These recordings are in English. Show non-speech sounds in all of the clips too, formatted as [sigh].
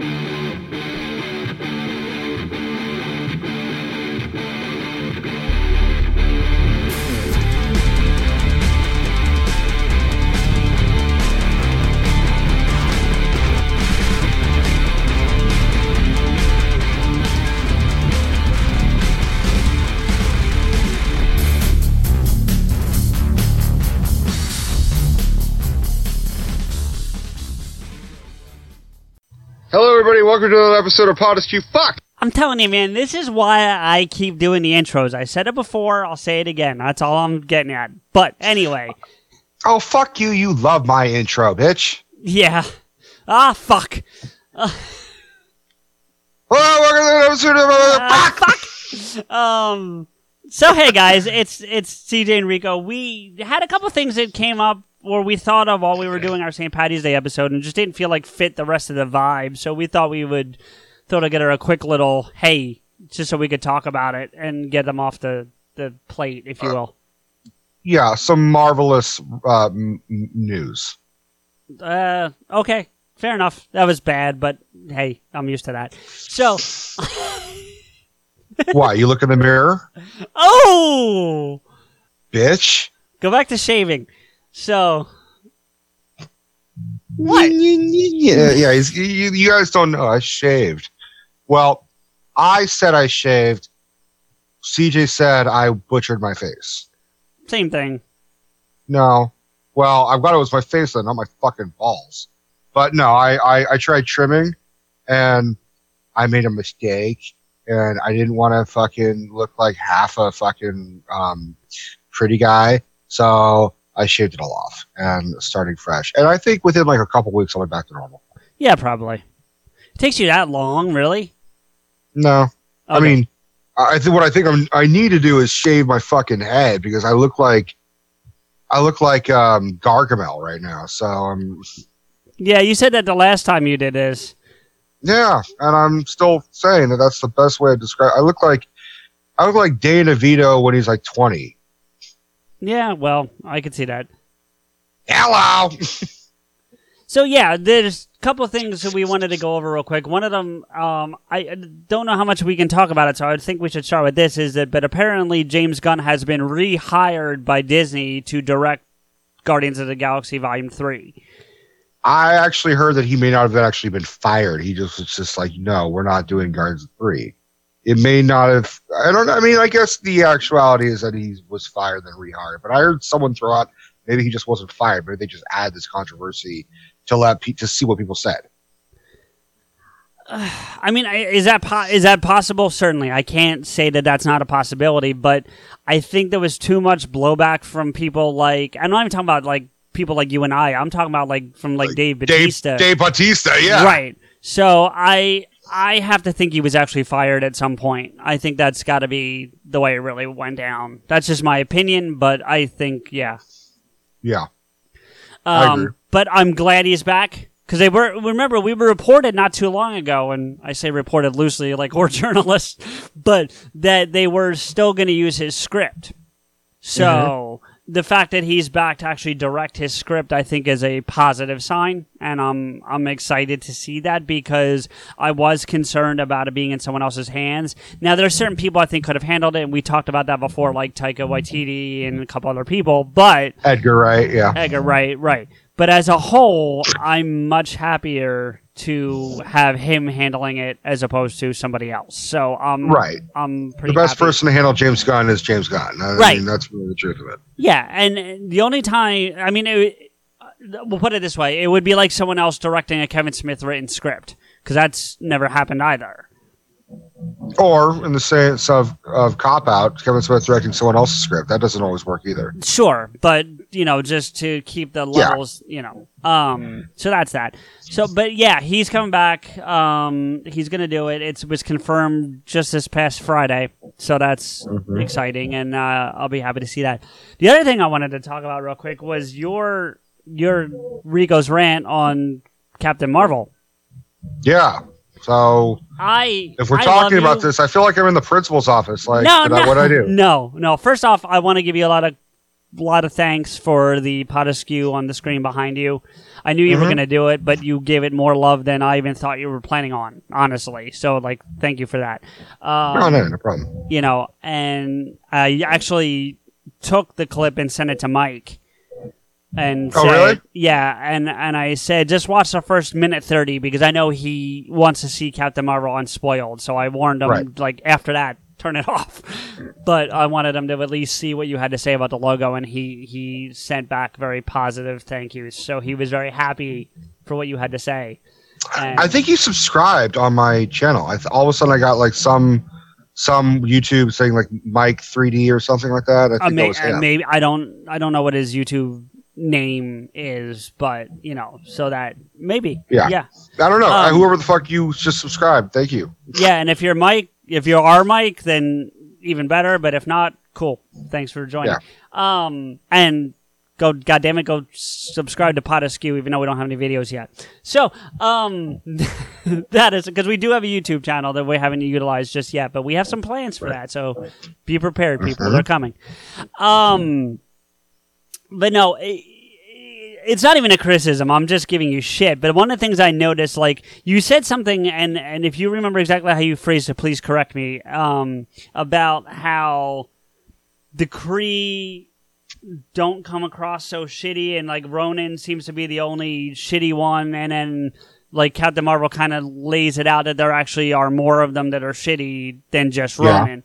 thank you Hello, everybody. Welcome to another episode of You Fuck. I'm telling you, man, this is why I keep doing the intros. I said it before, I'll say it again. That's all I'm getting at. But anyway, Oh, fuck you. You love my intro, bitch. yeah. Ah, fuck. Hello, welcome to another episode of Ah, Fuck. fuck. Um. So hey guys, it's it's CJ and Rico. We had a couple things that came up where we thought of while we were doing our St. Patty's Day episode, and just didn't feel like fit the rest of the vibe. So we thought we would throw together a quick little hey, just so we could talk about it and get them off the the plate, if you will. Yeah, some marvelous uh, m- news. Uh, okay, fair enough. That was bad, but hey, I'm used to that. So, [laughs] [laughs] Why? You look in the mirror, oh, bitch. go back to shaving. So, What? Yeah, yeah. He's, you, you guys don't know. I shaved. Well, I said I shaved. CJ said I butchered my face. same thing. No. Well, I'm glad it was my face then, not my fucking balls. But no, I, I, I tried trimming and I made a mistake and I didn't want to fucking look like half a fucking um, pretty guy. So I shaved it all off and starting fresh. And I think within like a couple weeks I'll be back to normal. Yeah, probably. It takes you that long, really? No. I mean, I I think what I think I'm, I need to do is shave my fucking head because I look like I look like um, Gargamel right now. So I'm yeah, you said that the last time you did this. Yeah, and I'm still saying that that's the best way to describe. I look like I look like Danny DeVito when he's like 20. Yeah, well, I could see that. Hello. [laughs] So yeah, there's a couple of things that we wanted to go over real quick. One of them, um, I don't know how much we can talk about it, so I think we should start with this. Is that, but apparently James Gunn has been rehired by Disney to direct Guardians of the Galaxy Volume Three. I actually heard that he may not have actually been fired. He just was just like, no, we're not doing Guardians Three. It may not have. I don't know. I mean, I guess the actuality is that he was fired then rehired. But I heard someone throw out maybe he just wasn't fired, but they just add this controversy to let pe- to see what people said. [sighs] I mean, is that po- is that possible? Certainly, I can't say that that's not a possibility, but I think there was too much blowback from people like I'm not even talking about like people like you and I. I'm talking about like from like, Dave Batista, Dave, Dave Bautista, yeah. right? So I I have to think he was actually fired at some point. I think that's got to be the way it really went down. That's just my opinion, but I think yeah. Yeah. Um, but I'm glad he's back because they were. Remember, we were reported not too long ago, and I say reported loosely, like [laughs] we're journalists, but that they were still going to use his script. So Mm-hmm. The fact that he's back to actually direct his script, I think, is a positive sign, and I'm I'm excited to see that because I was concerned about it being in someone else's hands. Now there are certain people I think could have handled it, and we talked about that before, like Taika Waititi and a couple other people, but. Edgar Wright, yeah. Edgar, right, right. But as a whole, I'm much happier to have him handling it as opposed to somebody else. So I'm Right. I'm The best happy. person to handle James Gunn is James Gunn. I Right. mean, that's really the truth of it. Yeah, and the only time I mean, it, uh, we'll put it this way: it would be like someone else directing a Kevin Smith written script because that's never happened either. Or in the sense of, of cop out, Kevin Smith directing someone else's script. That doesn't always work either. Sure, but you know, just to keep the Yeah. levels, you know. Um, so that's that. So, but yeah, he's coming back. Um, he's gonna do it. It was confirmed just this past Friday, so that's Mm-hmm. exciting, and uh, I'll be happy to see that. The other thing I wanted to talk about real quick was your your Rico's rant on Captain Marvel. Yeah. So I if we're I talking about this, I feel like I'm in the principal's office. Like, no, no, what I do? [laughs] No, no. First off, I want to give you a lot of lot of thanks for the Pod Askew on the screen behind you. I knew you were Mhm. going to do it, but you gave it more love than I even thought you were planning on. Honestly, so like, thank you for that. Um, No, no, no problem. You know, and I actually took the clip and sent it to Mike. And Oh, said, really? Yeah, and and I said just watch the first minute thirty because I know he wants to see Captain Marvel unspoiled. So I warned him Right. like after that, turn it [laughs] off. But I wanted him to at least see what you had to say about the logo, and he he sent back very positive thank yous. So he was very happy for what you had to say. And I think you subscribed on my channel. I th- all of a sudden I got like some some YouTube saying like Mike 3D or something like that. I think uh, that may, was uh, maybe I don't I don't know what his YouTube name is, but you know, so that maybe Yeah. yeah. I don't know. um, Whoever the fuck you just subscribe. Thank you. Yeah, and if you're Mike, if you are Mike, then even better. But if not, cool. Thanks for joining. Yeah. Um, and go, goddamn it, go subscribe to Pod Askew, even though we don't have any videos yet. So, um, [laughs] that is because we do have a YouTube channel that we haven't utilized just yet, but we have some plans for that. So, be prepared, people. They're coming. Um, but no. i it's not even a criticism. I'm just giving you shit. But one of the things I noticed, like you said something, and and if you remember exactly how you phrased it, please correct me. Um, about how the Kree don't come across so shitty, and like Ronan seems to be the only shitty one, and then like Captain Marvel kind of lays it out that there actually are more of them that are shitty than just Yeah. Ronan.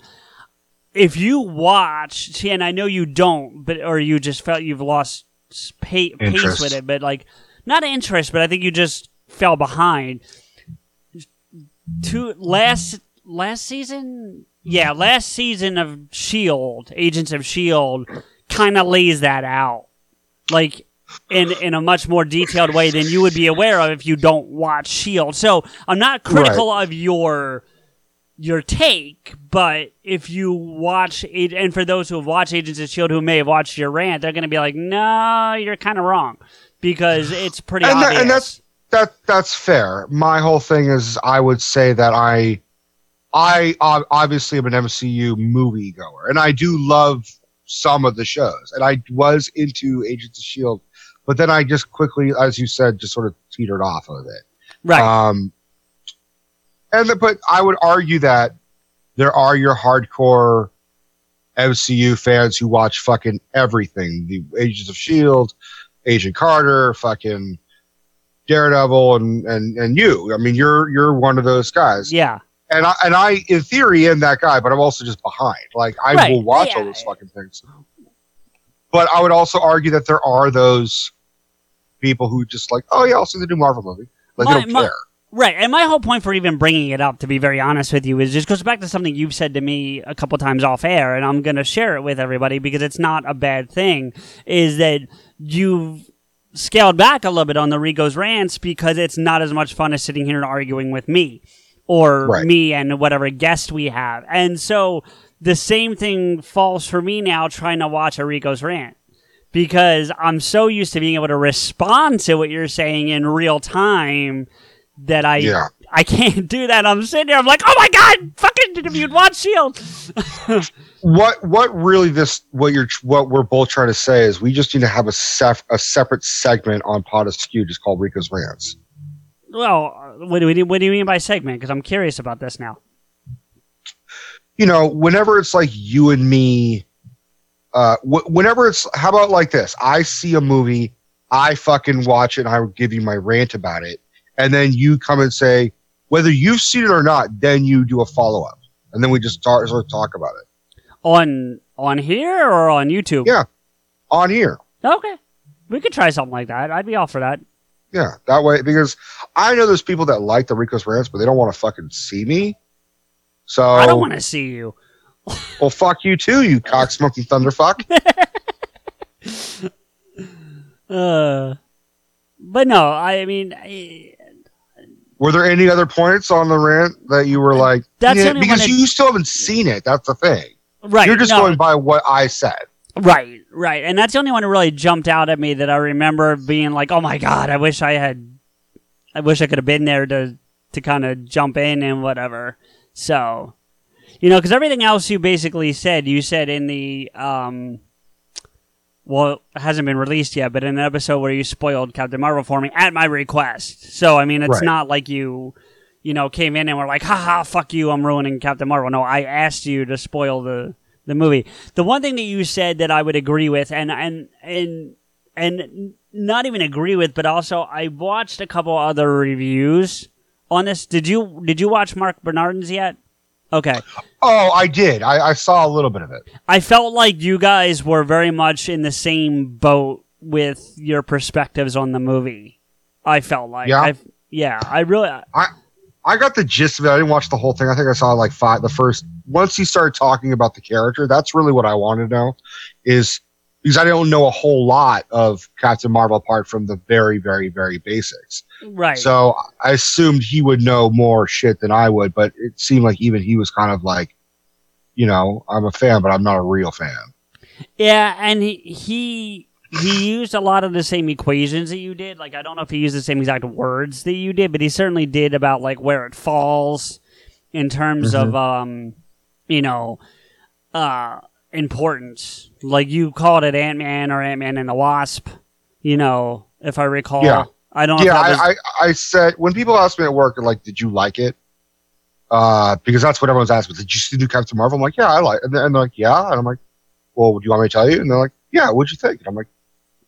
If you watch, see, and I know you don't, but or you just felt you've lost pace with it, but like not interest, but I think you just fell behind. Two last last season, yeah, last season of Shield, Agents of Shield, kind of lays that out, like in in a much more detailed way than you would be aware of if you don't watch Shield. So I'm not critical of your your take, but if you watch it, and for those who have watched Agents of Shield who may have watched your rant, they're going to be like, "No, you're kind of wrong," because it's pretty And, that, obvious. and that's that that's fair. My whole thing is I would say that I I ob- obviously am an MCU movie goer and I do love some of the shows and I was into Agents of Shield, but then I just quickly, as you said, just sort of teetered off of it. right. Um, and the, but I would argue that there are your hardcore MCU fans who watch fucking everything: the Agents of Shield, Agent Carter, fucking Daredevil, and and and you. I mean, you're you're one of those guys. yeah. And I and I, in theory, am that guy, but I'm also just behind. Like I Right. will watch Yeah. all those fucking things. But I would also argue that there are those people who just like, oh yeah, I'll see the new Marvel movie. Like My- they don't my- care. Right, and my whole point for even bringing it up, to be very honest with you, is just goes back to something you've said to me a couple times off air, and I'm going to share it with everybody because it's not a bad thing. Is that you've scaled back a little bit on the Rico's rants because it's not as much fun as sitting here and arguing with me or Right. me and whatever guest we have, and so the same thing falls for me now trying to watch a Rico's rant because I'm so used to being able to respond to what you're saying in real time that I Yeah. I can't [laughs] do that. I'm sitting there. I'm like, oh my god, fucking! If you'd watch Shield, [laughs] what what really this what you're what we're both trying to say is we just need to have a sef, a separate segment on Pod Askew just called Rico's Rants. well, what do we what do you mean by segment? Because I'm curious about this now. You know, whenever it's like you and me, uh, wh- whenever it's how about like this? I see a movie, I fucking watch it, and I will give you my rant about it, and then you come and say whether you've seen it or not. Then you do a follow up, and then we just start sort of talk about it On on here or on YouTube? Yeah. on here. Okay, we could try something like that. I'd be all for that. Yeah, that way because I know there's people that like the Rico's rants, but they don't want to fucking see me. So I don't want to see you. [laughs] Well, fuck you too, you cock smoking thunderfuck. [laughs] Uh, but no, I mean, I, Were there any other points on the rant that you were like? That's yeah, because I- you still haven't seen it. That's the thing. right. You're just no, going by what I said. Right, right. And that's the only one that really jumped out at me that I remember being like, "Oh my god, I wish I had I wish I could have been there to to kind of jump in and whatever." So, you know, cuz everything else you basically said, you said in the um well, it hasn't been released yet, but in an episode where you spoiled Captain Marvel for me at my request. So, I mean, it's Right. not like you you know, came in and were like, haha, fuck you, I'm ruining Captain Marvel. No, I asked you to spoil the, the movie. The one thing that you said that I would agree with, and, and, and, and not even agree with, but also I watched a couple other reviews on this. Did you, did you watch Mark Bernardin's yet? Okay. Oh, I did. I, I saw a little bit of it. I felt like you guys were very much in the same boat with your perspectives on the movie. I felt like. Yeah? I, yeah, I really. I I got the gist of it. I didn't watch the whole thing. I think I saw like five. The first once he started talking about the character, that's really what I wanted to know. Is because I don't know a whole lot of Captain Marvel apart from the very, very, very basics. Right. So I assumed he would know more shit than I would, but it seemed like even he was kind of like, you know, I'm a fan, but I'm not a real fan. Yeah, and he he he used a lot of the same equations that you did. Like I don't know if he used the same exact words that you did, but he certainly did about like where it falls in terms of um you know uh importance. Like you called it Ant Man or Ant Man and the Wasp, you know, if I recall. Yeah. I don't yeah, if was, I, I, I said when people ask me at work, like, did you like it? Uh, because that's what everyone's asking. Did you see the new Captain Marvel? I'm like, yeah, I like. And they're, and they're like, yeah, and I'm like, well, do you want me to tell you? And they're like, yeah, what'd you think? And I'm like,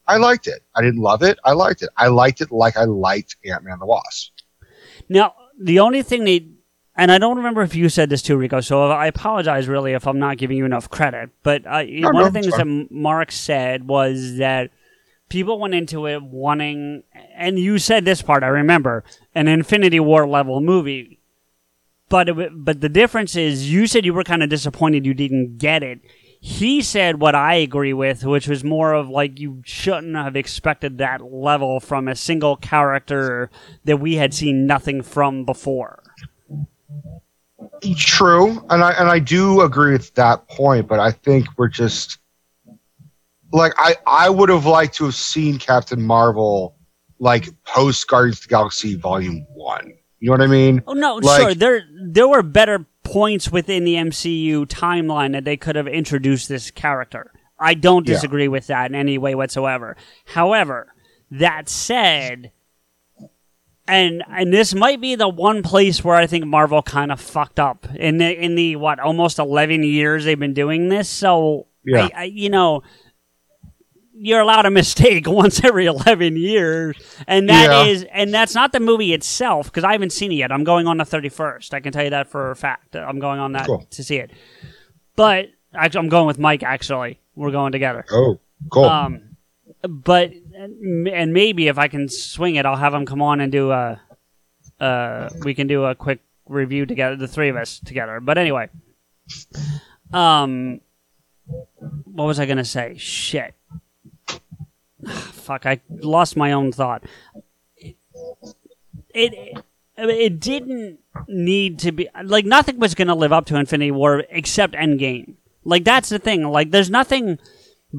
I liked it. I didn't love it. I liked it. I liked it like I liked Ant Man the Wasp. Now, the only thing that, and I don't remember if you said this too, Rico, so I apologize really if I'm not giving you enough credit. But uh, one no, of the things that. Mark said was that people went into it wanting, and you said this part, I remember, an Infinity War level movie. But it, but the difference is, you said you were kind of disappointed you didn't get it. He said what I agree with, which was more of like you shouldn't have expected that level from a single character that we had seen nothing from before. True, and I and I do agree with that point, but I think we're just like I I would have liked to have seen Captain Marvel like post Guardians of the Galaxy Volume One. You know what I mean? Oh no, Like- sure. There there were better points within the MCU timeline that they could have introduced this character. I don't Yeah. disagree with that in any way whatsoever. However, that said, and and this might be the one place where I think Marvel kind of fucked up in the in the what almost eleven years they've been doing this. So Yeah. I, I, you know. You're allowed a mistake [laughs] once every eleven years, and that is, Yeah. and that's not the movie itself because I haven't seen it yet. I'm going on the 31st. I can tell you that for a fact. I'm going on that Cool. to see it. But actually, I'm going with Mike. Actually, we're going together. Oh, cool. Um, but and maybe if I can swing it, I'll have him come on and do a. Uh, we can do a quick review together, the three of us together. But anyway, um, what was I gonna say? Shit. Fuck! I lost my own thought. It, it it didn't need to be like nothing was to live up to Infinity War except Endgame. Like that's the thing. Like there's nothing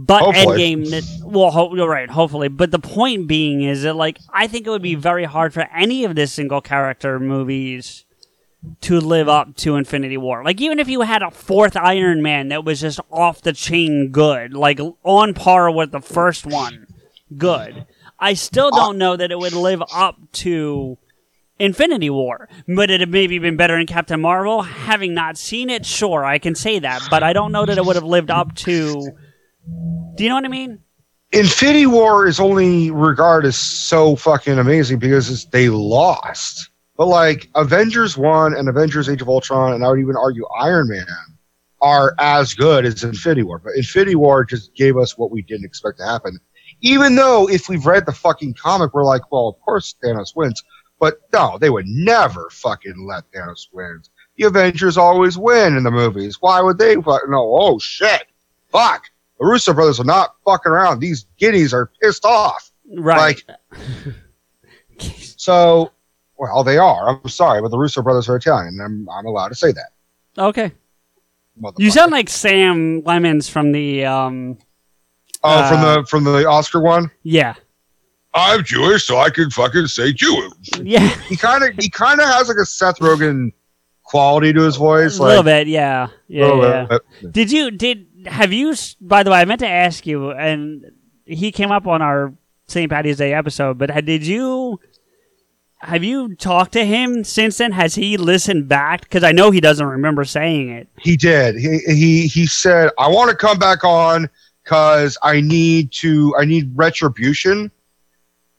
but Hopefully. Endgame that. Well, ho- you're right. Hopefully, but the point being is that like I think it would be very hard for any of the single character movies to live up to Infinity War. Like even if you had a fourth Iron Man that was just off the chain good, like on par with the first one, good. I still don't know that it would live up to Infinity War. But it had maybe been better in Captain Marvel. Having not seen it, sure, I can say that. But I don't know that it would have lived up to. Do you know what I mean? Infinity War is only regarded as so fucking amazing because they lost. But like Avengers One and Avengers Age of Ultron, and I would even argue Iron Man are as good as Infinity War. But Infinity War just gave us what we didn't expect to happen. Even though if we've read the fucking comic, we're like, well, of course Thanos wins. But no, they would never fucking let Thanos win the Avengers always win in the movies. Why would they? No, oh shit, fuck. The Russo brothers are not fucking around. These guineas are pissed off. Right. Like, So, well, they are. I'm sorry, but the Russo brothers are Italian. I'm I'm allowed to say that. okay. You sound like Sam Lemons from the um oh from uh, the from the Oscar one. yeah. I'm Jewish, so I can fucking say Jewish. Yeah. He kind of he kind of has like a Seth Rogen quality to his voice, a like little bit, yeah. Yeah. little yeah. bit. Did you did have you by the way, I meant to ask you and he came up on our St. Patty's Day episode, but did you have you talked to him since then? Has he listened back? Because I know he doesn't remember saying it. He did. He he he said, "I want to come back on because I need to. I need retribution."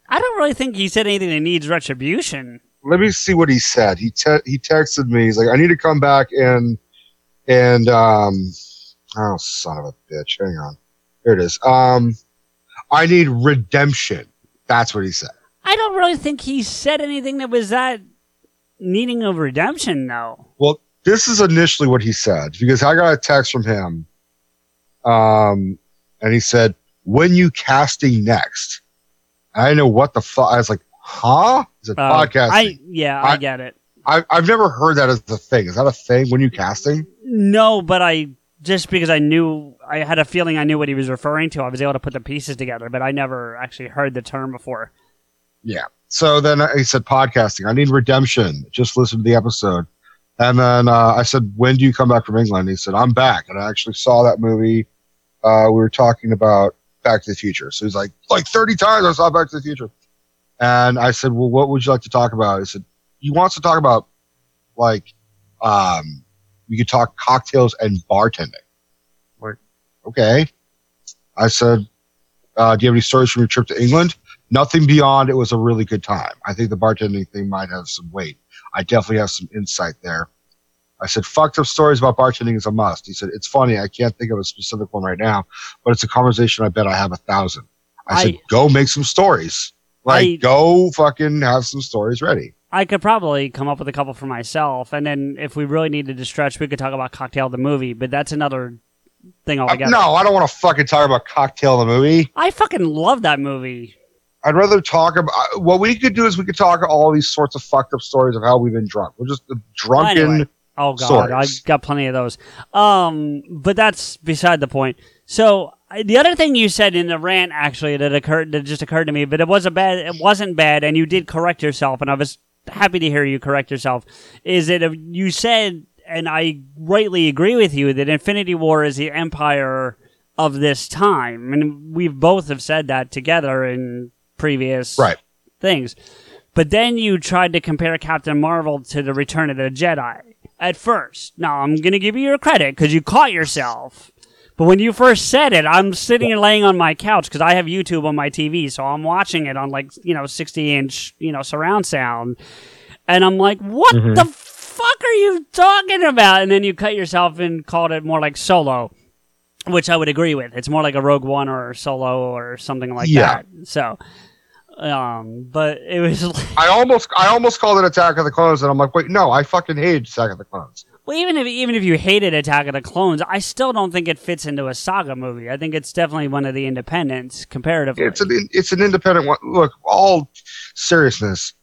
I don't really think he said anything that needs retribution. Let me see what he said. He te- he texted me. He's like, "I need to come back and and um, oh son of a bitch, hang on, here it is. Um, I need redemption. That's what he said. I don't really think he said anything that was that needing of redemption, though. Well, this is initially what he said because I got a text from him, um, and he said, "When you casting next?" I didn't know what the fuck. I was like, "Huh?" Is said, Uh, "Podcasting." I yeah, I, I- get it. I, I've never heard that as a thing. Is that a thing when you casting? No, but I just because I knew I had a feeling I knew what he was referring to, I was able to put the pieces together, but I never actually heard the term before. Yeah. So then he said, "Podcasting. I need redemption. Just listen to the episode." And then uh, I said, "When do you come back from England?" He said, "I'm back." And I actually saw that movie. Uh, we were talking about Back to the Future. So he's like, like 30 times I saw Back to the Future. And I said, "Well, what would you like to talk about?" He said, "He wants to talk about like, um, we could talk cocktails and bartending." Like, okay. I said, uh, "Do you have any stories from your trip to England?" Nothing beyond. It was a really good time. I think the bartending thing might have some weight. I definitely have some insight there. I said, fucked up stories about bartending is a must. He said, it's funny. I can't think of a specific one right now, but it's a conversation I bet I have a thousand. I, said, go make some stories. Like, I- go fucking have some stories ready. I could probably come up with a couple for myself, and then if we really needed to stretch, we could talk about Cocktail the movie, but that's another thing Uh, altogether. no, I don't want to fucking talk about Cocktail the movie. I fucking love that movie. I'd rather talk about uh, what we could do is we could talk all these sorts of fucked up stories of how we've been drunk. We're just drunken. Anyway. Oh god, I got plenty of those. Um, but that's beside the point. So the other thing you said in the rant actually that occurred that just occurred to me, but it wasn't bad. It wasn't bad, and you did correct yourself, and I was happy to hear you correct yourself. Is that you said, and I rightly agree with you, that Infinity War is the empire of this time, and we've both have said that together in previous Right. things. But then you tried to compare Captain Marvel to the Return of the Jedi at first. Now, I'm going to give you your credit because you caught yourself. But when you first said it, I'm sitting and laying on my couch because I have YouTube on my TV, so I'm watching it on like, you know, 60 inch, you know, surround sound. And I'm like, what the fuck are you talking about? And then you cut yourself and called it more like solo, which I would agree with. It's more like a Rogue One or solo or something like Yeah. that. So, um, but it was like, [laughs] I almost, I almost called it Attack of the Clones, and I'm like, wait, no, I fucking hate Attack of the Clones. Well, even if even if you hated Attack of the Clones, I still don't think it fits into a saga movie. I think it's definitely one of the independents comparatively. It's an, it's an independent one. Look, all seriousness,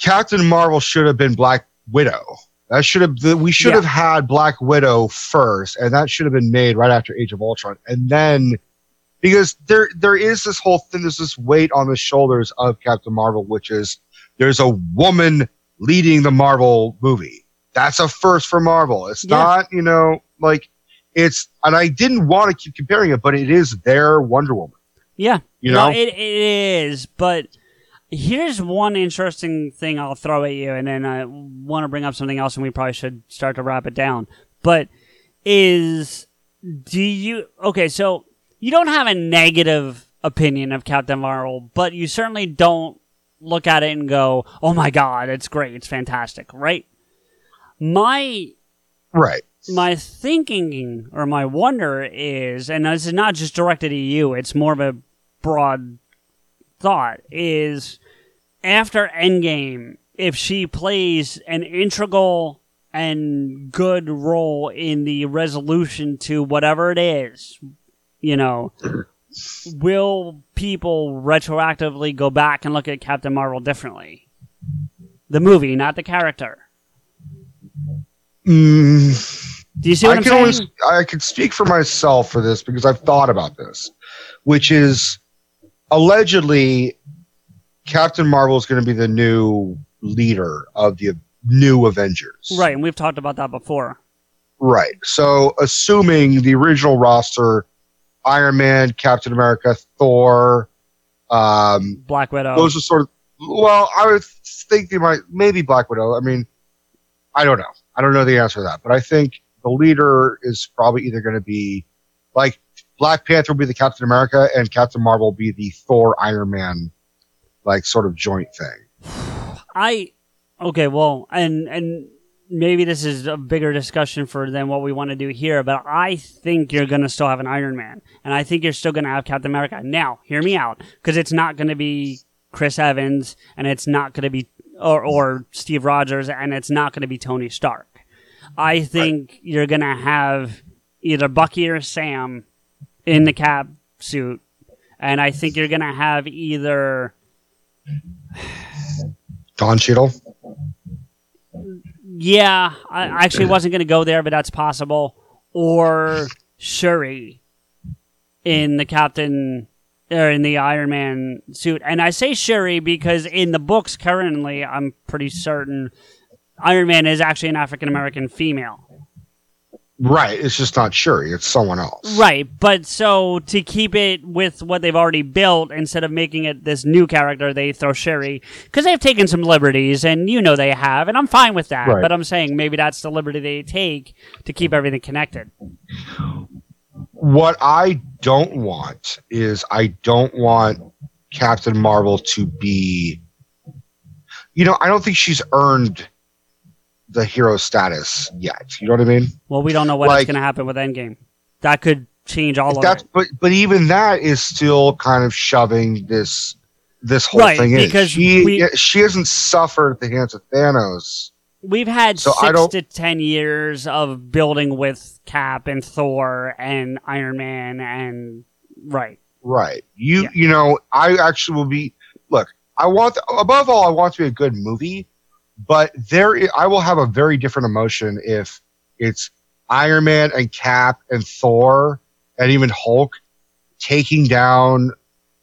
Captain Marvel should have been Black Widow. That should have, we should Yeah. have had Black Widow first, and that should have been made right after Age of Ultron, and then. Because there, there is this whole thing. There's this weight on the shoulders of Captain Marvel, which is there's a woman leading the Marvel movie. That's a first for Marvel. It's Yeah. not, you know, like it's. And I didn't want to keep comparing it, but it is their Wonder Woman. yeah, You no, know, it, it is. But here's one interesting thing I'll throw at you, and then I want to bring up something else, and we probably should start to wrap it down. But is do you okay? So you don't have a negative opinion of Captain Marvel, but you certainly don't look at it and go, "Oh my god, it's great, it's fantastic," right? My right? my thinking or my wonder is, and this is not just directed at you, it's more of a broad thought, is after Endgame, if she plays an integral and good role in the resolution to whatever it is, you know, [clears throat] will people retroactively go back and look at Captain Marvel differently? The movie, not the character. Mm, Do you see what I am can saying? always I can speak for myself for this because I've thought about this, which is allegedly Captain Marvel is going to be the new leader of the new Avengers. Right, and we've talked about that before. Right. So assuming the original roster, Iron Man, Captain America, Thor, um, Black Widow. those are sort of well, I would think they might maybe Black Widow. I mean, I don't know. I don't know the answer to that, but I think the leader is probably either going to be like Black Panther will be the Captain America and Captain Marvel will be the Thor Iron Man like sort of joint thing. [sighs] I okay, well, and and maybe this is a bigger discussion for than what we want to do here, but I think you're going to still have an Iron Man, and I think you're still going to have Captain America. Now, hear me out, because it's not going to be Chris Evans, and it's not going to be or or Steve Rogers, and it's not going to be Tony Stark. I think you're going to have either Bucky or Sam in the Cap suit, and I think you're going to have either. Don Cheadle. Yeah, I actually wasn't going to go there, but that's possible. Or Shuri in the Captain or in the Iron Man suit. And I say Shuri because in the books currently, I'm pretty certain Iron Man is actually an African American female. Right. It's just not Shuri. It's someone else. Right, but so to keep it with what they've already built, instead of making it this new character, they throw Shuri because they've taken some liberties, and you know they have, and I'm fine with that. Right. But I'm saying maybe that's the liberty they take to keep everything connected. What I don't want is I don't want Captain Marvel to be. You know, I don't think she's earned the hero status yet. You know what I mean? Well, we don't know what's Like- going to happen with Endgame. That could change all of That's it. but but even that is still kind of shoving this this whole Right, thing in. because she we- she hasn't suffered at the hands of Thanos. We've had So six to ten years of building with Cap and Thor and Iron Man and right. Right. You Yeah. you know, I actually will be look, I want above all I want to be a good movie, but there i- I will have a very different emotion if it's Iron Man and Cap and Thor and even Hulk taking down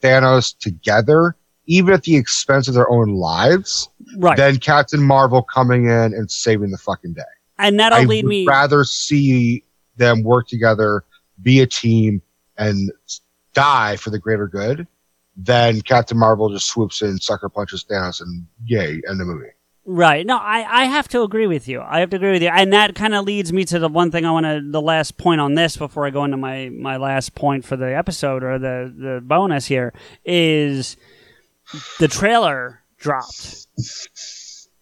Thanos together, even at the expense of their own lives, Right. than Captain Marvel coming in and saving the fucking day. and that'll lead me I lead me rather see them work together, be a team, and die for the greater good than Captain Marvel just swoops in, sucker punches Thanos, and yay, end the movie. Right. No, I, I have to agree with you. I have to agree with you. And that kind of leads me to the one thing I want to, the last point on this before I go into my, my last point for the episode or the, the bonus here is the trailer dropped.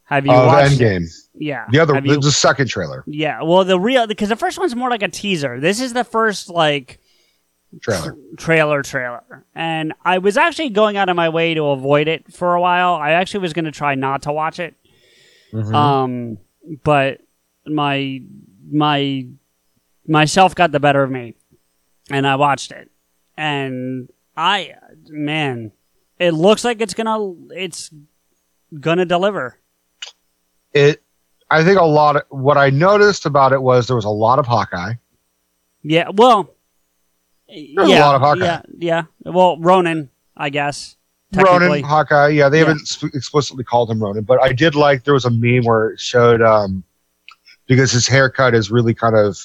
Have you Uh, the watched it? Endgame. Yeah. The other, the, you- the second trailer yeah. Well, the real, because the first one's more like a teaser. This is the first, like, trailer. trailer trailer and i was actually going out of my way to avoid it for a while i actually was going to try not to watch it Mhm. um but my my myself got the better of me and i watched it and i man it looks like it's gonna it's gonna deliver it, I think a lot of what I noticed about it was there was a lot of Hawkeye. yeah well There's a yeah, lot of Hawkeye. yeah yeah well ronin i guess Ronin. Hawkeye. Yeah, they Yeah. haven't sp- explicitly called him Ronin, but I did like there was a meme where it showed um, because his haircut is really kind of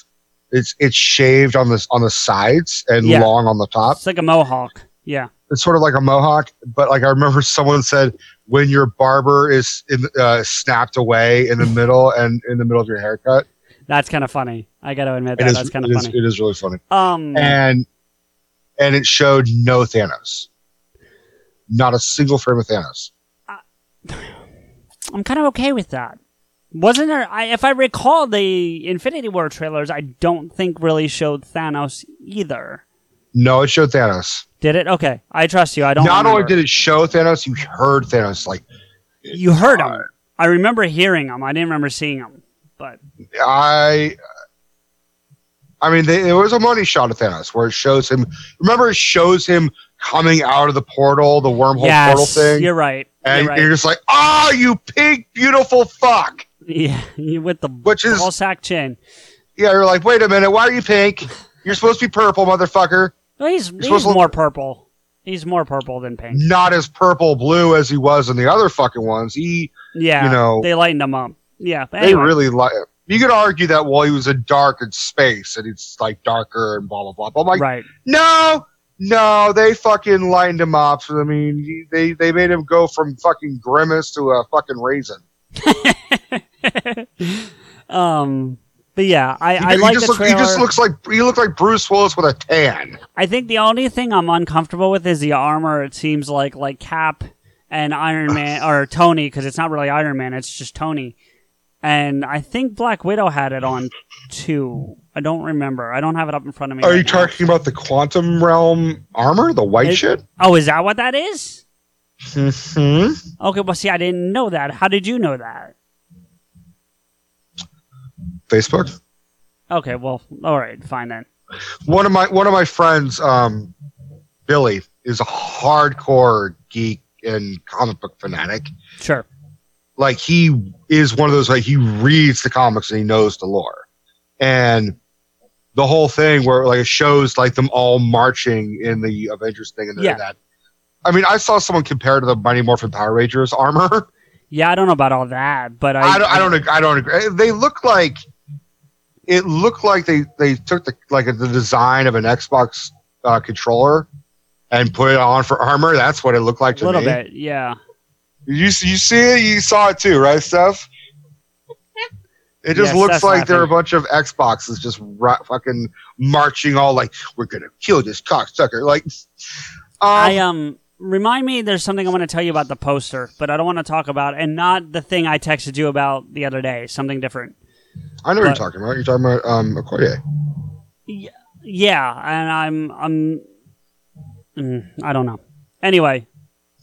it's it's shaved on the on the sides and Yeah. long on the top. it's like a mohawk yeah It's sort of like a mohawk, but like I remember [laughs] someone said when your barber is in, uh, snapped away in the middle and in the middle of your haircut. That's kind of funny. I got to admit It that. is, That's kind of it is- funny. it is really funny. Um, And and it showed no Thanos. Not a single frame of Thanos. I'm kind of okay with that. Wasn't there? I, if I recall, the Infinity War trailers, I don't think really showed Thanos either. No, it showed Thanos. Did it? Okay, I trust you. I don't. Not only did it show Thanos, you heard Thanos like you heard him. I remember hearing him. I didn't remember seeing him. But I, I mean, they, there was a money shot of Thanos where it shows him. Remember, it shows him coming out of the portal, the wormhole yes, portal thing, you're right. and you're right. you're just like, "Oh, you pink, beautiful fuck." yeah, [laughs] you with the Which is- ball sack chin. Yeah, you're like, "Wait a minute, why are you pink? You're supposed to be purple, motherfucker." Well, he's he's supposed to look- more purple. He's more purple than pink. Not as purple blue as he was in the other fucking ones. He, Yeah, you know- they lightened him up. Yeah, but they really like. You could argue that well, he was in dark in space, and it's like darker and blah blah blah. But I'm like, right. No, no, they fucking lightened him up. I mean, they they made him go from fucking grimace to a fucking raisin. [laughs] um, but yeah, I, He, I he like just the look, he just looks like he looked like Bruce Willis with a tan. I think the only thing I'm uncomfortable with is the armor. It seems like like Cap and Iron Man [sighs] or Tony because it's not really Iron Man. It's just Tony. And I think Black Widow had it on too. I don't remember. I don't have it up in front of me. Are right you now. talking about the quantum realm armor, the white It- shit? Oh, is that what that is? hmm Okay, well, see, I didn't know that. How did you know that? Facebook. Okay, well, all right, fine then. One of my one of my friends, um, Billy, is a hardcore geek and comic book fanatic. Sure. like he is one of those like he reads the comics and he knows the lore and the whole thing where like it shows like them all marching in the avengers thing and Yeah. that i mean i saw someone compare to the mighty morphin power rangers armor Yeah, I don't know about all that, but I I, don't i don't i don't agree they look like it looked like they they took the like the design of an xbox uh, controller and put it on for armor that's what it looked like to me. a little me bit. Yeah. You you see it? You saw it too, right, Steph? It just looks Steph's like there are a bunch of Xboxes just ra- fucking marching all like we're gonna kill this cocksucker. Like, um, I um remind me there's something I want to tell you about the poster, but I don't want to talk about and not the thing I texted you about the other day, something different. I know what you're talking about. You're talking about um Okoye. Yeah, yeah, and I'm I'm mm, I don't know. Anyway,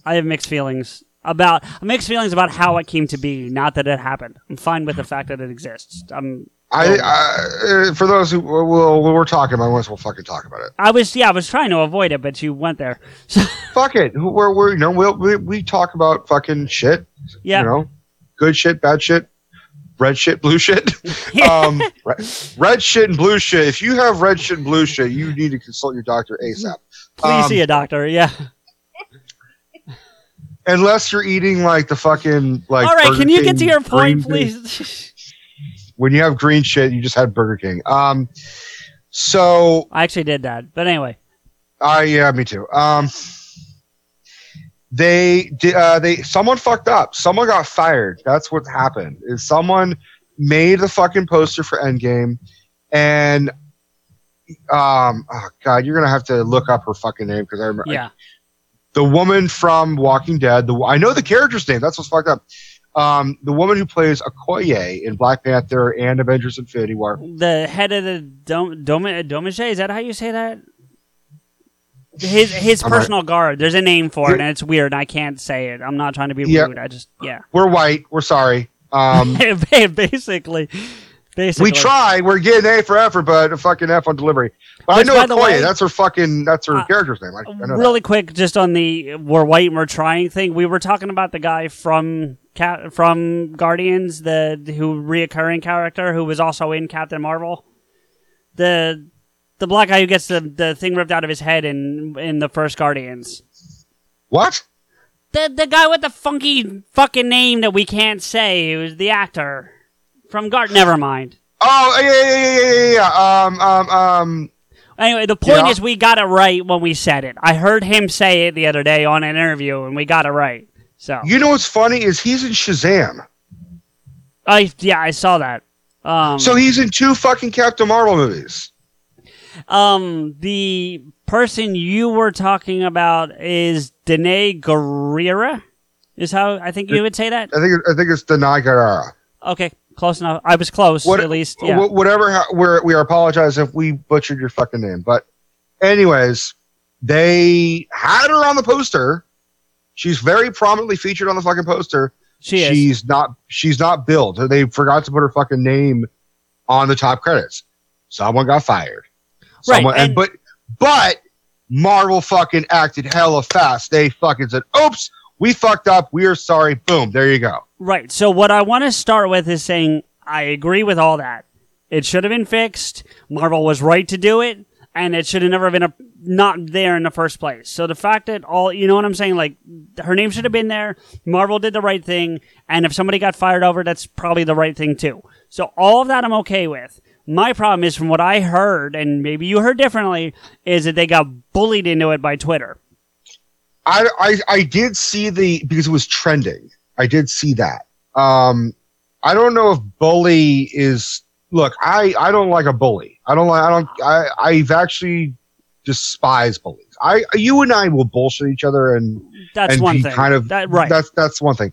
I have mixed feelings about mixed feelings about how it came to be, not that it happened. I'm fine with the fact that it exists. I'm I, I uh, for those who will we're talking about, this, we'll fucking talk about it. I was yeah, I was trying to avoid it, but you went there. So [laughs] Fuck it. We're we're you know we'll, we we talk about fucking shit. yeah. You know, good shit, bad shit, red shit, blue shit. [laughs] um, red, shit and blue shit. If you have red shit and blue shit, you need to consult your doctor ASAP. Please um, see a doctor. Yeah. [laughs] Unless you're eating like the fucking like. All right, Burger can you get to your point, please? [laughs] When you have green shit, you just had Burger King. Um, so I actually did that, but anyway. uh, yeah, me too. Um, they uh, they someone fucked up. Someone got fired. That's what happened. Is someone made the fucking poster for Endgame, and um, oh god, you're gonna have to look up her fucking name because I remember. Yeah. the woman from Walking Dead. The I know the character's name. That's what's fucked up. Um, the woman who plays Okoye in Black Panther and Avengers: Infinity War. The head of the Dom, Dom, Domage, is that how you say that? His his I'm personal guard. There's a name for it, and it's weird. I can't say it. I'm not trying to be Yeah. rude. I just yeah. We're white. We're sorry. Um, [laughs] basically, basically. we try. We're getting A for effort, but a fucking F on delivery. But Which, I know Okoye. that's her fucking. That's her Uh, character's name. I, I know Really quick, just on the we're white and we're trying thing. We were talking about the guy from Cap, from Guardians, the who reoccurring character who was also in Captain Marvel. The the black guy who gets the, the thing ripped out of his head in in the first Guardians. What? The the guy with the funky fucking name that we can't say. It was the actor from Guard. Never mind. Oh yeah yeah yeah yeah yeah. yeah. Um um um. Anyway, the point Yeah. is we got it right when we said it. I heard him say it the other day on an interview, and we got it right. So You know what's funny is he's in Shazam. I yeah, I saw that. Um, So he's in two fucking Captain Marvel movies. Um, the person you were talking about is Danae Guerrera. Is how I think you would say that. I think I think it's Denai Guerrera. Okay, close enough. I was close What- at least. Yeah. Whatever. We're, we apologize if we butchered your fucking name. But, anyways, they had her on the poster. She's very prominently featured on the fucking poster. She is. she's not she's not billed. They forgot to put her fucking name on the top credits. Someone got fired. Right, Someone, and, and- but but Marvel fucking acted hella fast. They fucking said, "Oops, we fucked up. We are sorry." Boom, there you go. Right. So what I want to start with is saying I agree with all that. It should have been fixed. Marvel was right to do it, and it should have never been a, not there in the first place. So the fact that all you know what I'm saying, like her name should have been there. Marvel did the right thing, and if somebody got fired over, that's probably the right thing too. So all of that I'm okay with. My problem is from what I heard, and maybe you heard differently, is that they got bullied into it by Twitter. I, I I did see the because it was trending. I did see that. Um, I don't know if bully is. Look, I I don't like a bully. I don't like. I don't. I I've actually despise bullies. I you and I will bullshit each other and That's and one thing. kind of that, right. That's that's one thing.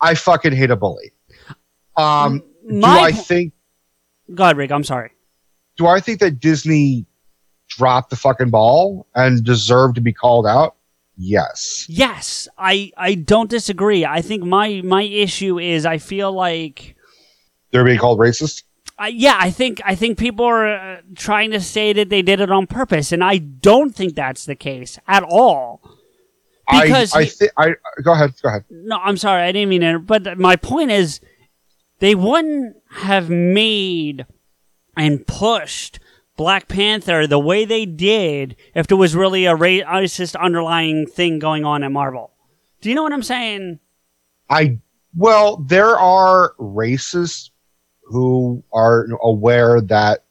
I fucking hate a bully. Um, do I think Go ahead, Rick. I'm sorry. do I think that Disney dropped the fucking ball and deserved to be called out? Yes. Yes, I I don't disagree. I think my my issue is I feel like They're being called racist. I yeah, I think I think people are uh, trying to say that they did it on purpose, and I don't think that's the case at all. Because I I, thi- I go ahead. Go ahead. No, I'm sorry, I didn't mean it. But my point is, they wouldn't have made and pushed Black Panther the way they did if there was really a racist underlying thing going on at Marvel. Do you know what I'm saying? I well, there are racists who are aware that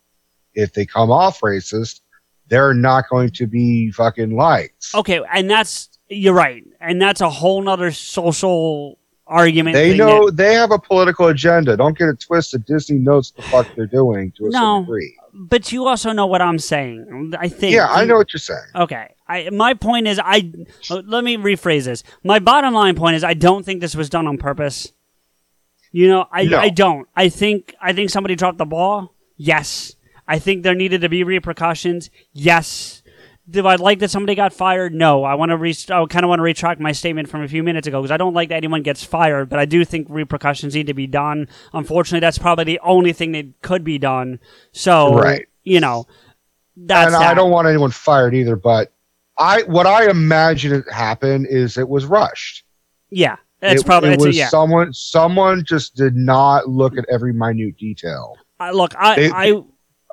if they come off racist, they're not going to be fucking liked. Okay, and that's you're right, and that's a whole nother social argument. They know that- they have a political agenda. Don't get it twisted. Disney knows the fuck they're doing to a No. certain degree. but you also know what I'm saying. I think. Yeah, I know what you're saying. Okay. I my point is I uh, let me rephrase this. My bottom line point is I don't think this was done on purpose. You know, I No. I don't. I think I think somebody dropped the ball. Yes. I think there needed to be repercussions. Yes. Do I like that somebody got fired? No. I want to re- I kind of want to retract my statement from a few minutes ago because I don't like that anyone gets fired, but I do think repercussions need to be done. Unfortunately, that's probably the only thing that could be done. So, Right. you know, that's and I don't want anyone fired either. But I, what I imagine it happened is it was rushed. Yeah, that's it, probably it it's a, yeah. someone. Someone just did not look at every minute detail. I, look, I, They- I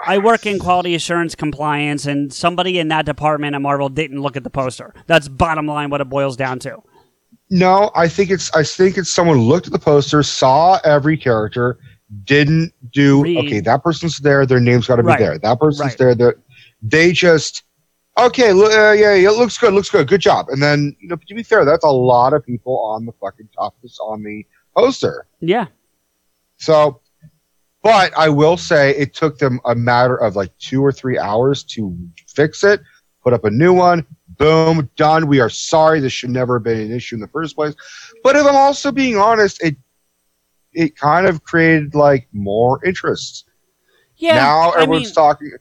I work in quality assurance compliance, and somebody in that department at Marvel didn't look at the poster. That's bottom line what it boils down to. No, I think it's. I think it's someone looked at the poster, saw every character, didn't do. Read. Okay, that person's there. Their name's got to be Right. there. That person's Right. there. That they just. Okay, look, uh, yeah, yeah, it looks good, looks good, good job. And then, you know, to be fair, that's a lot of people on the fucking top on the poster. Yeah, So, but I will say it took them a matter of like two or three hours to fix it, put up a new one. Boom, done. We are sorry. This should never have been an issue in the first place. But if I'm also being honest, it it kind of created like more interest. yeah. now I everyone's mean, talking.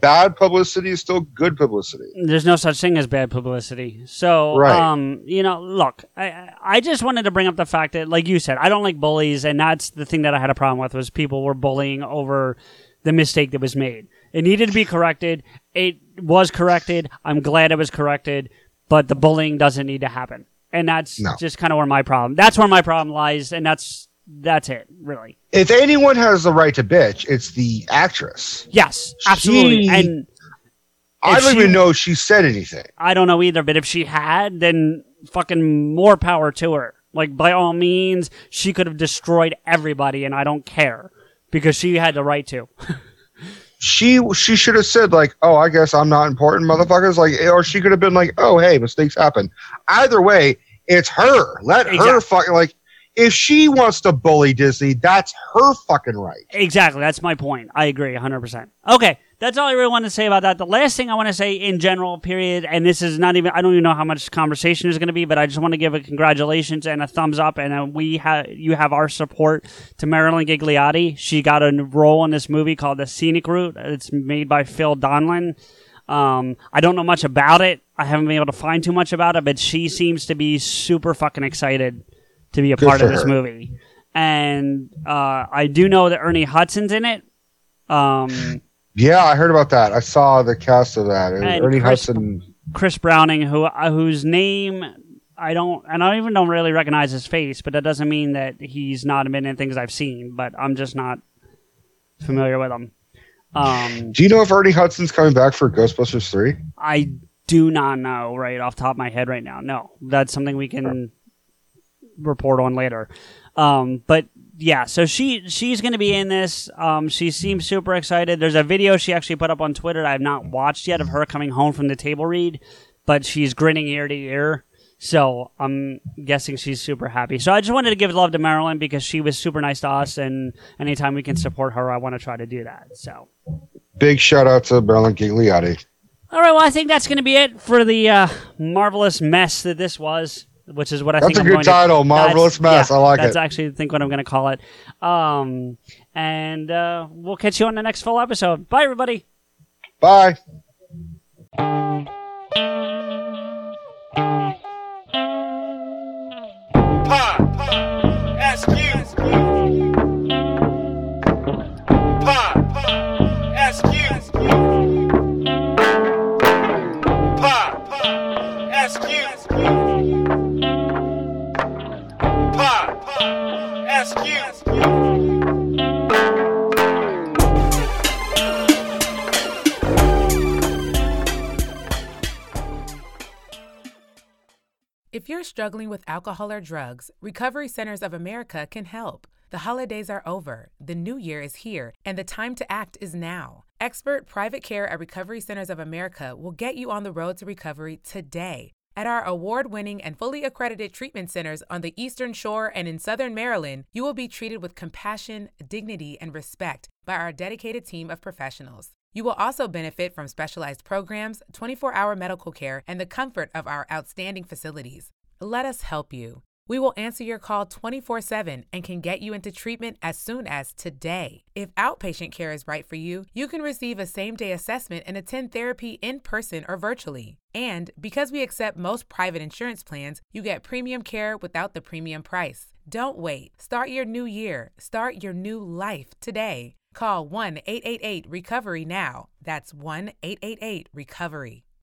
Bad publicity is still good publicity. there's no such thing as bad publicity. So, Right. um, you know, look, I I- just wanted to bring up the fact that, like you said, I don't like bullies, and that's the thing that I had a problem with was people were bullying over the mistake that was made. It needed to be corrected. It was corrected. I'm glad it was corrected, but the bullying doesn't need to happen, and that's No. just kind of where my problem. That's where my problem lies, and that's that's it, really. If anyone has the right to bitch, it's the actress. Yes, absolutely, She- and. I don't she- even know if she said anything. I don't know either, but if she had, then fucking more power to her. Like, by all means, she could have destroyed everybody, and I don't care because she had the right to. [laughs] she she should have said like, "Oh, I guess I'm not important, motherfuckers." Like, or she could have been like, "Oh, hey, mistakes happen." Either way, it's her. Let her Exactly. fucking like. If she wants to bully Disney, that's her fucking right. Exactly, that's my point. I agree 100%. Okay, that's all I really want to say about that. The last thing I want to say in general, period, and this is not even, I don't even know how much conversation is going to be, but I just want to give a congratulations and a thumbs up, and uh, we have, you have our support to Marilyn Gigliotti. She got a role in this movie called The Scenic Route. It's made by Phil Donlin. Um, I don't know much about it. I haven't been able to find too much about it, but she seems to be super fucking excited to be a Good part of this her. movie. And uh, I do know that Ernie Hudson's in it. Um, Yeah, I heard about that. I saw the cast of that. And Ernie Chris- Hudson. Chris Browning, who uh, whose name I don't, and I even don't really recognize his face, but that doesn't mean that he's not been in things I've seen. But I'm just not familiar with him. Um, Do you know if Ernie Hudson's coming back for Ghostbusters 3? I do not know right off the top of my head right now. No, that's something we can report on later. Um, but yeah, so she she's going to be in this. Um, she seems super excited. There's a video she actually put up on Twitter that I've not watched yet of her coming home from the table read, but she's grinning ear to ear. So I'm guessing she's super happy. So I just wanted to give love to Marilyn because she was super nice to us, and anytime we can support her, I want to try to do that. So. Big shout out to Marilyn Gigliotti. All right, well, I think that's going to be it for the uh, marvelous mess that this was, which is what I That's think a I'm good going to- title, Marvelous That's- Mess. I like that's it. That's actually I think what I'm going to call it. Um, and uh, we'll catch you on the next full episode. Bye, everybody. Bye. If you're struggling with alcohol or drugs, Recovery Centers of America can help. The holidays are over, the new year is here, and the time to act is now. Expert private care at Recovery Centers of America will get you on the road to recovery today. At our award winning and fully accredited treatment centers on the Eastern Shore and in Southern Maryland, you will be treated with compassion, dignity, and respect by our dedicated team of professionals. You will also benefit from specialized programs, 24 hour medical care, and the comfort of our outstanding facilities. Let us help you. We will answer your call 24 7 and can get you into treatment as soon as today. If outpatient care is right for you, you can receive a same day assessment and attend therapy in person or virtually. And because we accept most private insurance plans, you get premium care without the premium price. Don't wait. Start your new year. Start your new life today. Call 1 888 Recovery now. That's 1 888 Recovery.